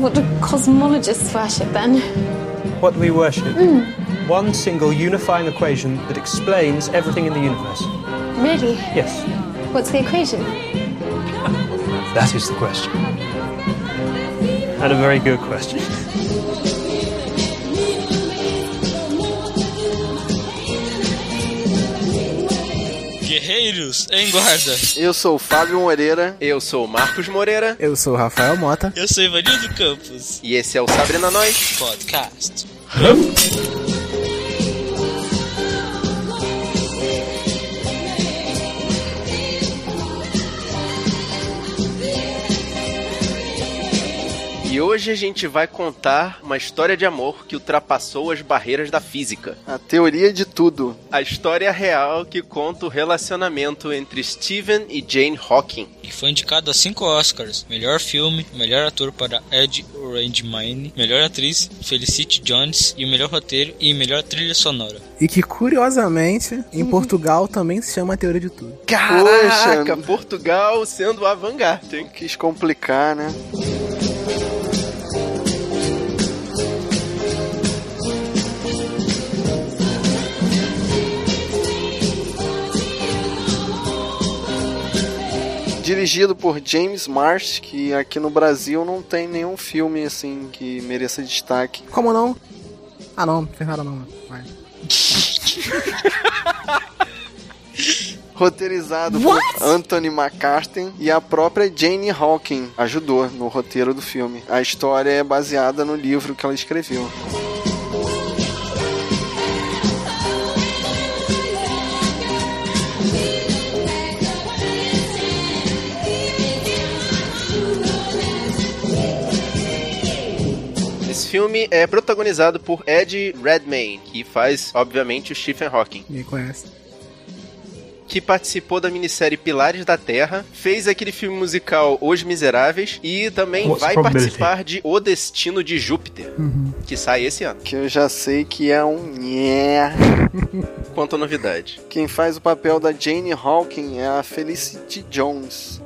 What do cosmologists worship then? What do we worship? Hmm. One single unifying equation that explains everything in the universe. Really? Yes, What's the equation? that is the question. And a very good question. Guerreiros em guarda. Eu sou o Fábio Moreira. Eu sou o Marcos Moreira Eu sou o Rafael Mota. Eu sou Ivanildo Campos. e esse é o Sabrina Nós. Podcast. Hoje a gente vai contar uma história de amor que ultrapassou as barreiras da física. A teoria de tudo. A história real que conta o relacionamento entre Stephen e Jane Hawking. Que foi indicado a cinco Oscars: melhor filme, melhor ator para Ed Redmayne, melhor atriz Felicity Jones e o melhor roteiro e melhor trilha sonora. E que, curiosamente, em Portugal também se chama Teoria de Tudo. Caraca, Portugal sendo a vanguarda, hein? Quis complicar, né? Dirigido por James Marsh, que aqui no Brasil não tem nenhum filme assim que mereça destaque. Como não? Ah, não, nada não. Vai. Roteirizado por Anthony McCarthy e a própria Jane Hawking ajudou no roteiro do filme. A história é baseada no livro que ela escreveu. Filme é protagonizado por Ed Redmayne, que faz, obviamente, o Stephen Hawking. Ninguém conhece. que participou da minissérie Pilares da Terra, fez aquele filme musical Os Miseráveis e também What's vai participar de O Destino de Júpiter, que sai esse ano. Que eu já sei que é um nhé. Quanto a novidade. Quem faz o papel da Jane Hawking é a Felicity Jones.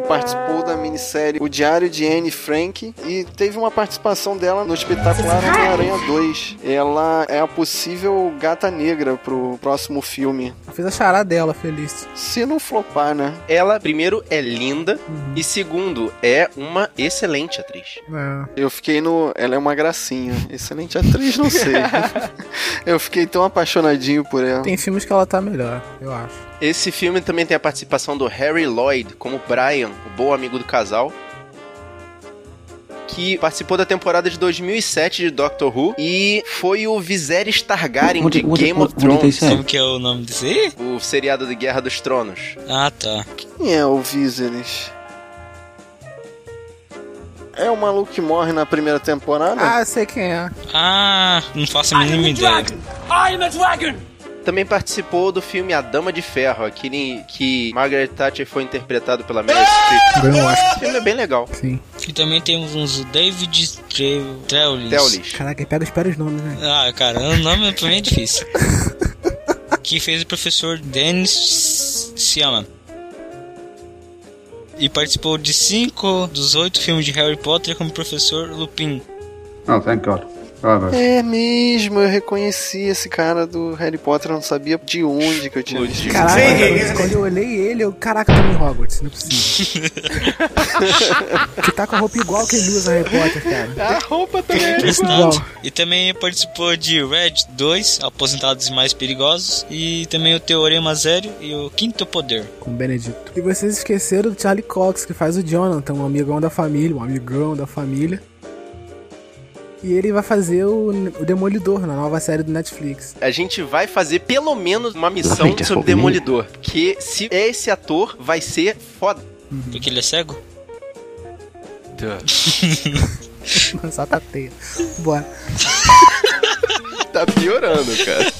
Que participou da minissérie O Diário de Anne Frank e teve uma participação dela no espetacular Homem-Aranha 2. Ela é a possível gata negra pro próximo filme. Eu fiz a chará dela, feliz. Se não flopar, né? Ela, primeiro, é linda e, segundo, é uma excelente atriz. É. Eu fiquei no. Ela é uma gracinha. Excelente atriz, não sei. eu fiquei tão apaixonadinho por ela. Tem filmes que ela tá melhor, eu acho. Esse filme também tem a participação do Harry Lloyd como Brian, o bom amigo do casal. Que participou da temporada de 2007 de Doctor Who e foi o Viserys Targaryen de Game of Thrones, Como que é o nome desse aí? o seriado de Guerra dos Tronos. Ah, tá. Quem é o Viserys? É o maluco que morre na primeira temporada? Ah, eu sei quem é. Ah, não faço a mínima ideia. Também participou do filme A Dama de Ferro, aquele que Margaret Thatcher foi interpretado pela Meryl Streep. Ganhou um Oscar. Esse filme é bem legal. Sim. E também temos uns David Tre- Treulis. Teolis. Caraca, pega espera os nomes, né? Ah, cara, o nome pra mim é difícil. que fez o professor Dennis Siama. E participou de cinco dos oito filmes de Harry Potter como professor Lupin. Oh, thank God. Bravo. É mesmo, eu reconheci esse cara do Harry Potter, eu não sabia de onde que eu tinha visto. Caraca, quando- quando eu olhei ele, eu. Caraca, tá em Hogwarts, não é possível. que tá com a roupa igual que ele usa Harry Potter, cara. A roupa também é Igual. E também participou de Red 2, Aposentados e Mais Perigosos. E também o Teorema Zero e o Quinto Poder. Com o Benedito. E vocês esqueceram do Charlie Cox, que faz o Jonathan, um amigão da família, um amigão da família. E ele vai fazer o, o Demolidor na nova série do Netflix. A gente vai fazer pelo menos uma missão sobre. Demolidor. Que se é esse ator, vai ser foda. Porque ele é cego? Só tá teia. Bora. Tá piorando, cara.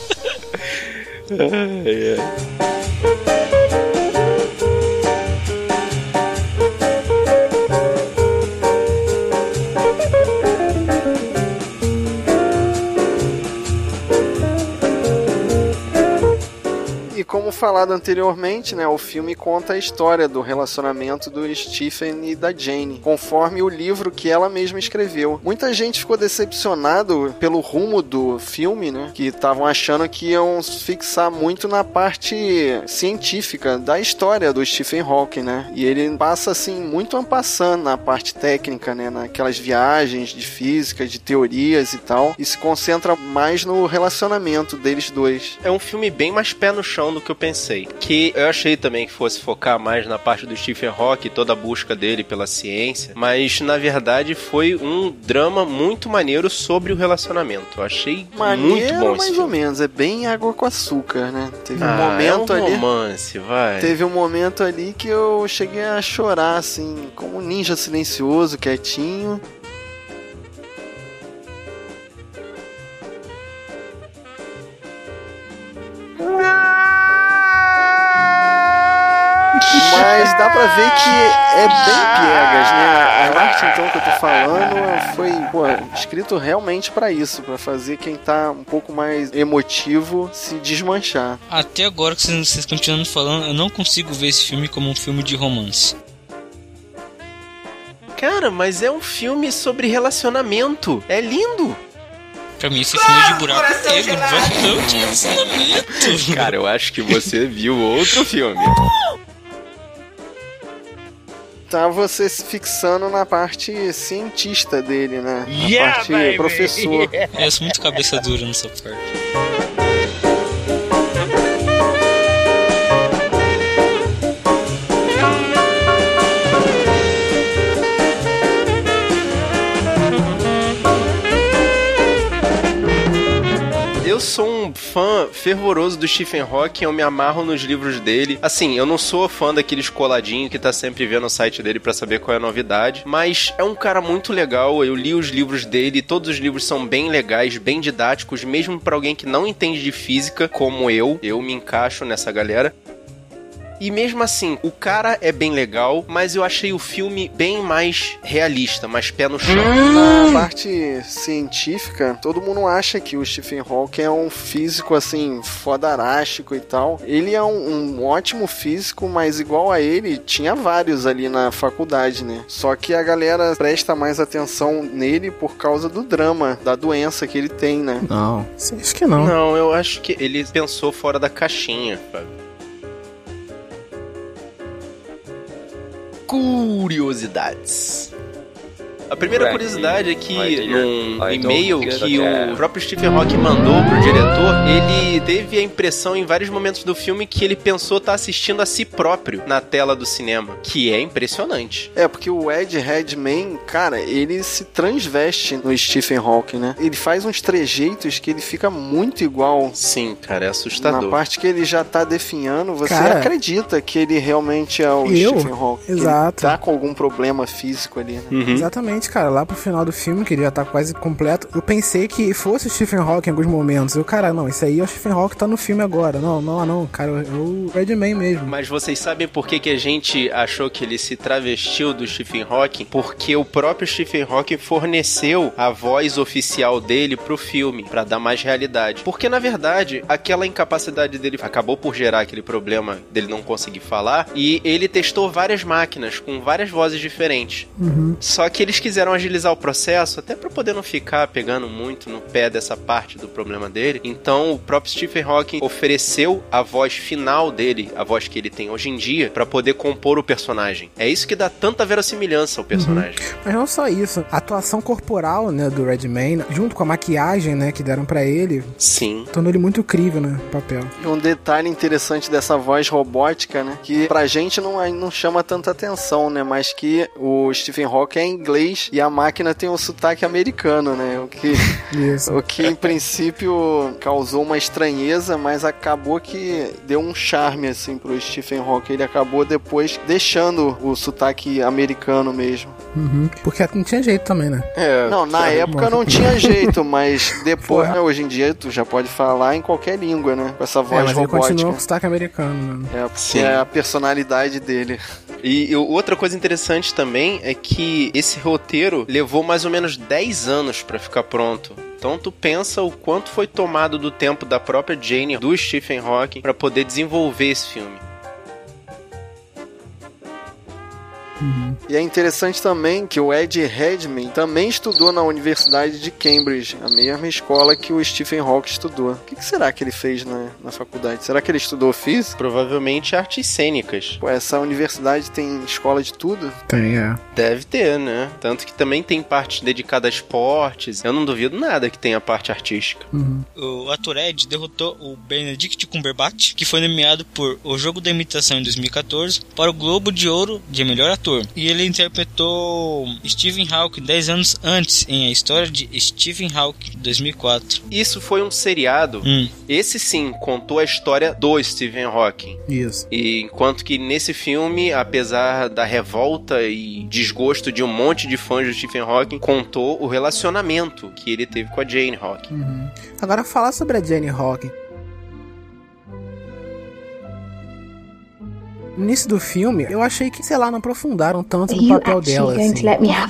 Ai, ai. Falado anteriormente, né, o filme conta a história do relacionamento do Stephen e da Jane, conforme o livro que ela mesma escreveu. Muita gente ficou decepcionado pelo rumo do filme, né, que estavam achando que iam fixar muito na parte científica da história do Stephen Hawking, né? E ele passa assim muito ampassando na parte técnica, né, naquelas viagens de física, de teorias e tal, e se concentra mais no relacionamento deles dois. É um filme bem mais pé no chão do que eu pensei. Que eu achei também que fosse focar mais na parte do Stephen Hawking, toda a busca dele pela ciência, mas na verdade foi um drama muito maneiro sobre o relacionamento. Eu achei Maneiro, muito bom esse mais ou filme. menos, é bem água com açúcar, né? Teve um Ah, momento é um ali. romance, vai. Teve um momento ali que eu cheguei a chorar, assim, como um ninja silencioso, quietinho. Mas dá pra ver que é bem piegas, né? A arte, então, que eu tô falando foi pô, escrito realmente pra isso, pra fazer quem tá um pouco mais emotivo se desmanchar. Até agora que vocês continuam falando, eu não consigo ver esse filme como um filme de romance. Cara, mas é um filme sobre relacionamento. É lindo. Pra mim, esse filme é de buraco negro, não de relacionamento. Cara, eu acho que você viu outro filme. tá você se fixando na parte cientista dele, né? Na Yeah, parte baby! professor. É, eu sou muito cabeça dura nessa parte. Fã fervoroso do Stephen Hawking, eu me amarro nos livros dele. Assim, eu não sou fã daqueles coladinho que tá sempre vendo o site dele pra saber qual é a novidade, mas é um cara muito legal. Eu li os livros dele, todos os livros são bem legais, bem didáticos, mesmo pra alguém que não entende de física, como eu. Eu me encaixo nessa galera. E mesmo assim, o cara é bem legal, mas eu achei o filme bem mais realista, mais pé no chão. Na parte científica, todo mundo acha que o Stephen Hawking é um físico assim, fodarástico e tal. Ele é um, um ótimo físico, mas igual a ele, tinha vários ali na faculdade, né? Só que a galera presta mais atenção nele por causa do drama, da doença que ele tem, né? Não, sim, acho que não. Não, eu acho que ele pensou fora da caixinha, Fábio. Curiosidades. A primeira curiosidade é que num e-mail que o próprio Stephen Hawking mandou pro diretor, ele teve a impressão em vários momentos do filme que ele pensou estar assistindo a si próprio na tela do cinema, que é impressionante. É, porque o Ed Redmayne, cara, ele se transveste no Stephen Hawking, né? Ele faz uns trejeitos que ele fica muito igual. Sim, cara, é Na assustador. parte que ele já tá definhando, você Cara, acredita que ele realmente é o eu? Stephen Hawking. que Exato. Ele tá com algum problema físico ali, né? Uhum. Exatamente, cara. Lá pro final do filme, que ele já tá quase completo, eu pensei que fosse o Stephen Hawking em alguns momentos. Eu, cara, não, isso aí é o Stephen Hawking tá no filme agora. Não, não, não, cara, é o Redman mesmo. Mas vocês sabem por que, que a gente achou que ele se travestiu do Stephen Hawking? Porque o próprio Stephen Hawking forneceu a voz oficial dele pro filme, pra dar mais realidade. Porque na verdade, aquela incapacidade dele acabou por gerar aquele problema dele não conseguir falar, e ele testou várias máquinas com várias vozes diferentes. Só que eles quiseram agilizar o processo, até pra poder não ficar pegando muito no pé dessa parte do problema dele. Então, o próprio Stephen Hawking ofereceu a voz final dele, a voz que ele tem hoje em dia, pra poder compor o personagem. É isso que dá tanta verossimilhança ao personagem. Mas não só isso, a atuação corporal, né, do Redman, junto com a maquiagem, né, que deram pra ele, Sim. tornou ele muito crível, né, no papel. E um detalhe interessante dessa voz robótica, né? Que pra gente não, não chama tanta atenção, né? Mas que o Stephen Hawking é inglês e a máquina tem um sotaque americano, né? O que, Isso. o que em princípio causou uma estranheza, mas acabou que deu um charme, assim, pro Stephen Hawking. Ele acabou depois deixando o sotaque americano mesmo. Uhum. Porque não tinha jeito também, né? É, Não, na época não tinha jeito, mas depois, né, hoje em dia, tu já pode falar em qualquer língua, né? Com essa É, voz mas ele robótica. continua com o sotaque americano, né? É, porque Sim. é a personalidade dele. E, e outra coisa interessante também é que esse roteiro levou mais ou menos 10 anos pra ficar pronto. Então tu pensa o quanto foi tomado do tempo da própria Jane, do Stephen Hawking, para poder desenvolver esse filme. E é interessante também que o Ed Redmayne também estudou na Universidade de Cambridge, a mesma escola que o Stephen Hawking estudou. O que, que será que ele fez na, na faculdade? Será que ele estudou física? Provavelmente artes cênicas. Pô, essa universidade tem escola de tudo? Tem, é. Deve ter, né? Tanto que também tem parte dedicada a esportes. Eu não duvido nada que tenha parte artística. O ator Ed derrotou o Benedict Cumberbatch, que foi nomeado por O Jogo da Imitação em 2014 para o Globo de Ouro de melhor ator. E ele interpretou Stephen Hawking 10 anos antes em A História de Stephen Hawking 2004. Isso foi um seriado. Hum. Esse sim contou a história do Stephen Hawking. Isso. E enquanto que nesse filme, apesar da revolta e desgosto de um monte de fãs do Stephen Hawking, contou o relacionamento que ele teve com a Jane Hawking. Agora falar sobre a Jane Hawking. No início do filme, eu achei que, sei lá, não aprofundaram tanto no papel dela, assim.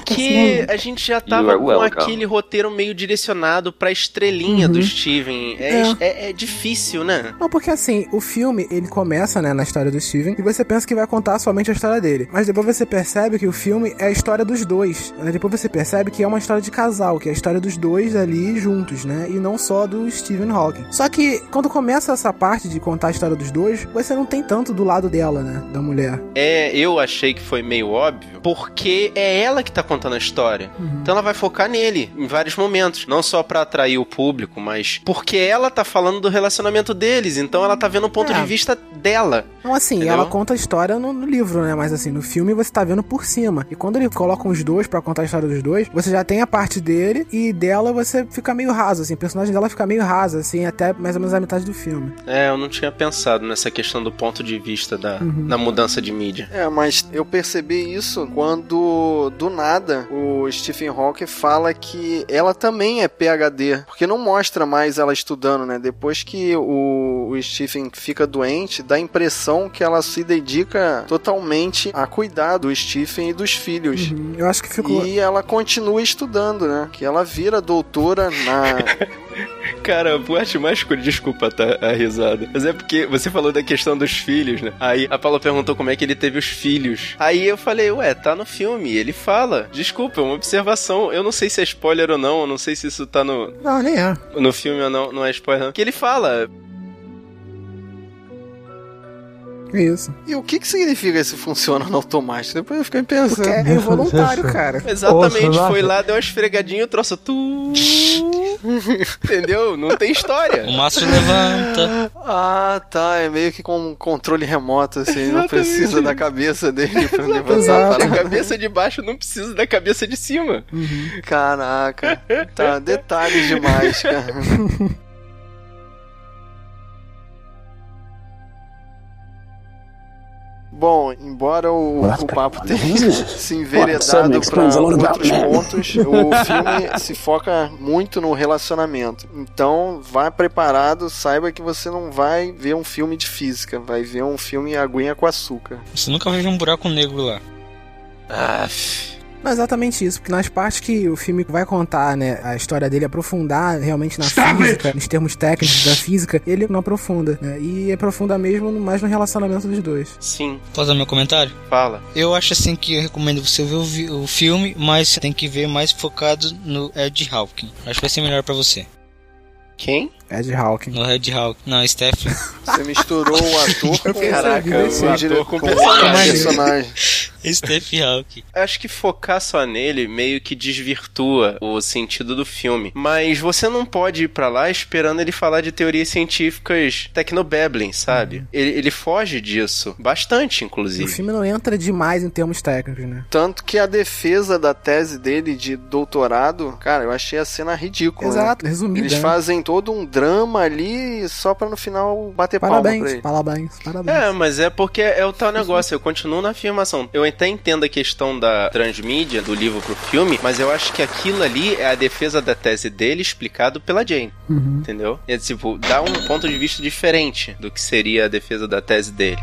Porque a gente já tava com aquele roteiro meio direcionado pra estrelinha do Steven. É, É. é- é difícil, né? Não, porque assim, o filme, ele começa, né, na história do Steven, e você pensa que vai contar somente a história dele. Mas depois você percebe que o filme é a história dos dois. né? Depois você percebe que é uma história de casal, que é a história dos dois ali juntos, né? E não só do Stephen Hawking. Só que quando começa essa parte de contar a história dos dois, você não tem tanto do lado dela, né? Da mulher. É, eu achei que foi meio óbvio, porque é ela que tá contando a história. Então ela vai focar nele em vários momentos, não só pra atrair o público, mas porque ela tá falando do relacionamento deles, então ela tá vendo o ponto É. de vista dela. Então, assim, Entendeu? ela conta a história no, no livro, né? Mas, assim, no filme você tá vendo por cima. E quando ele coloca os dois pra contar a história dos dois, você já tem a parte dele e dela você fica meio raso, assim. O personagem dela fica meio raso, assim, até mais ou menos a metade do filme. É, eu não tinha pensado nessa questão do ponto de vista da, da mudança de mídia. É, mas eu percebi isso quando, do nada, o Stephen Hawking fala que ela também é PhD. Porque não mostra mais ela estudando, né? Depois que o, o Stephen fica doente, dá a impressão que ela se dedica totalmente a cuidar do Stephen e dos filhos. Uhum. Eu acho que ficou. E ela continua estudando, né? Que ela vira doutora na. Cara, eu acho mais curioso. Desculpa tá, a risada. Mas é porque você falou da questão dos filhos, né? Aí a Paula perguntou como é que ele teve os filhos. Aí eu falei, ué, tá no filme. Ele fala. Desculpa, é uma observação. Eu não sei se é spoiler ou não. Eu não sei se isso tá no, Não, nem é. no filme ou não. Não é spoiler, não. Que ele fala. Isso. E o que que significa esse funciona no automático? Depois eu fiquei pensando. Porque é involuntário, cara. Exatamente, Ouça, foi lá, deu uma esfregadinha e troço. Tu... Entendeu? Não tem história. O Márcio levanta. Ah, tá. É meio que com um controle remoto, assim. Não precisa da cabeça dele pra levantar a cabeça de baixo não precisa da cabeça de cima. Caraca. Tá, detalhes demais, cara. Bom, embora o, o papo tenha se enveredado para outros pontos, o filme se foca muito no relacionamento. Então, vá preparado, saiba que você não vai ver um filme de física, vai ver um filme aguinha com açúcar. Você nunca vai ver um buraco negro lá. Ah, Não é exatamente isso, porque nas partes que o filme vai contar, né, a história dele, aprofundar realmente na física, nos termos técnicos da física, ele não aprofunda, né, e aprofunda mesmo mais no relacionamento dos dois. sim, Posso dar meu comentário? fala. Eu acho assim que eu recomendo você ver o, o filme, mas você tem que ver mais focado no Ed Hawking. Acho que vai ser melhor pra você. Quem? Ed Hawking. No Ed Hawking. Não, Steph. Você misturou o ator com, Caraca, o ator com personagem. personagem. Steph Hawking. Acho que focar só nele meio que desvirtua o sentido do filme. Mas você não pode ir pra lá esperando ele falar de teorias científicas tecnobabbling, sabe? Ele, ele foge disso. Bastante, O inclusive. filme não entra demais em termos técnicos, né. Tanto que a defesa da tese dele de doutorado, cara, eu achei a cena ridícula. né? Exato, resumido, Eles né? fazem todo um drama ali só pra no final bater palma pra Parabéns, ele. parabéns, parabéns. É, mas é porque é o tal negócio, eu continuo na afirmação. Eu até entendo a questão da transmídia, do livro pro filme, mas eu acho que aquilo ali é a defesa da tese dele explicado pela Jane, Uhum. entendeu? É tipo, dá um ponto de vista diferente do que seria a defesa da tese dele.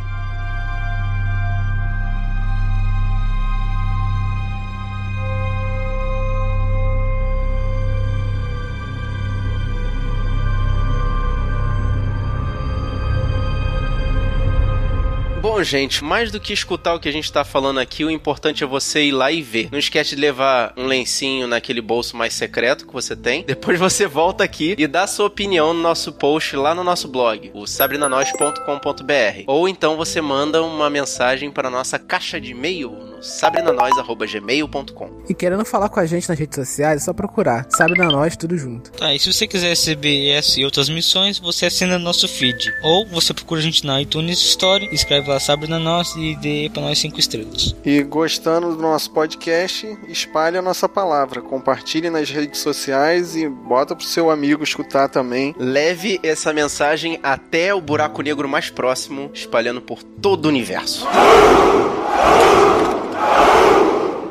Bom, gente, mais do que escutar o que a gente tá falando aqui, o importante é você ir lá e ver. Não esquece de levar um lencinho naquele bolso mais secreto que você tem. Depois você volta aqui e dá sua opinião no nosso post lá no nosso blog, o sabrinanois.com.br. Ou então você manda uma mensagem para nossa caixa de e-mail no sabrinanois.gmail.com. E querendo falar com a gente nas redes sociais, é só procurar. Sabe na nós, tudo junto. Tá, e se você quiser receber essa e outras missões, você assina nosso feed. Ou você procura a gente na iTunes Store, escreve lá Sabre na Nós e dê pra nós 5 estrelas. E gostando do nosso podcast, espalhe a nossa palavra. Compartilhe nas redes sociais e bota pro seu amigo escutar também. Leve essa mensagem até o buraco negro mais próximo, espalhando por todo o universo.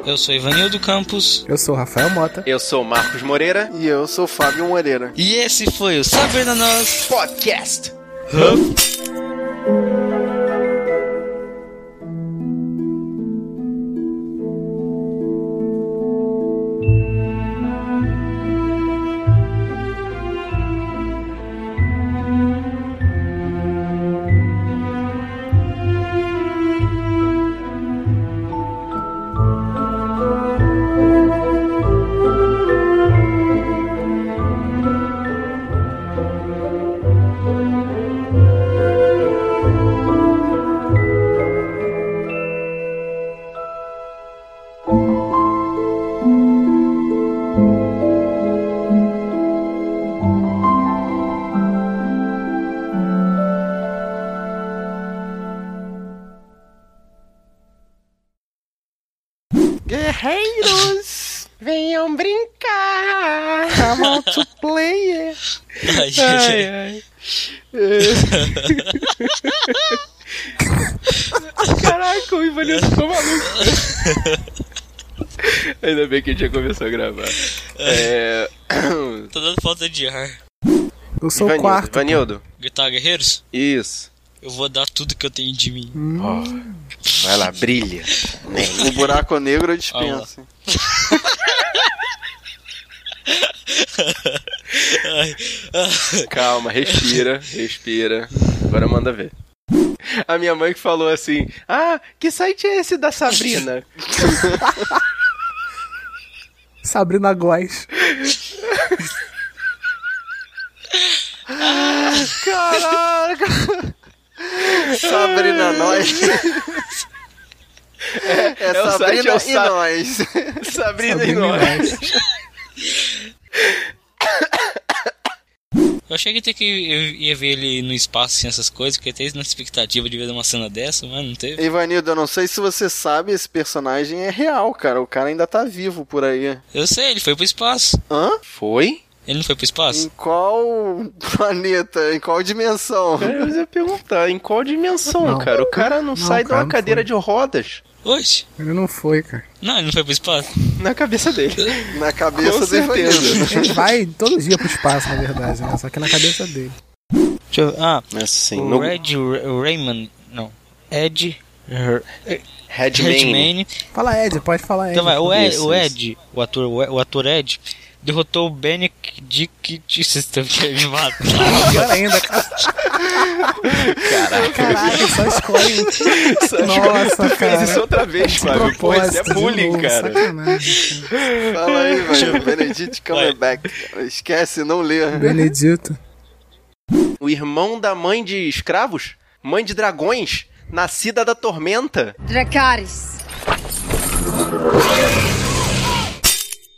Eu sou Ivanildo Campos. Eu sou Rafael Mota. Eu sou Marcos Moreira. E eu sou Fábio Moreira. E esse foi o Saber na Nós Podcast. Guerreiros! Venham brincar. Come on to play! Ai, gente. Caraca, o Ivanildo ficou maluco. Ainda bem que a gente já começou a gravar. É... Tô dando falta de ar. Eu sou o quarto. Ivanildo. Gritar guerreiros? Isso. Eu vou dar tudo que eu tenho de mim. Ó, vai lá, brilha. O buraco negro eu dispenso. Ai, ah, Calma, respira, respira. Agora manda ver. A minha mãe que falou assim: Ah, que site é esse da Sabrina? Sabrina Góes. Caraca! Sabrina nós. É, é o site, Sabrina é o e sa- nós. Sabrina e Sabrina nós. eu achei que ter que ia ver ele no espaço sem essas coisas, porque até na expectativa de ver uma cena dessa, mas não teve. Ivanildo, eu não sei se você sabe, esse personagem é real, cara. O cara ainda tá vivo por aí. Eu sei, ele foi pro espaço. Hã? Foi? Ele não foi pro espaço? Em qual planeta? Em qual dimensão? Eu ia perguntar, em qual dimensão, Não. cara? O cara não, Não, sai de cara, uma não cadeira foi. de rodas Oxe, Ele não foi, cara. não, ele não foi pro espaço. na cabeça dele. Na cabeça Com do certeza. Ele vai todo dia pro espaço, na verdade, né? Só que na cabeça dele. Deixa eu... Ah, Assim, o no Red Ra- Raymond, não, Ed Her- Redman. Redmayne. Fala Ed, pode falar Ed. Então vai, o Ed, o. Ed o, ator, o, ator Ed derrotou o Benedict System de matar. Pior ainda, cara. Caraca, Caraca, só escolhe. Nossa, tu fez cara. isso outra vez, De Fábio. Pô, isso é de bullying, novo, cara. Sacanagem, cara. Fala aí, velho. Benedict Cumberbatch. cara. Esquece, não lê. Benedito. O irmão da mãe de escravos? Mãe de dragões? Nascida da tormenta? Dracarys.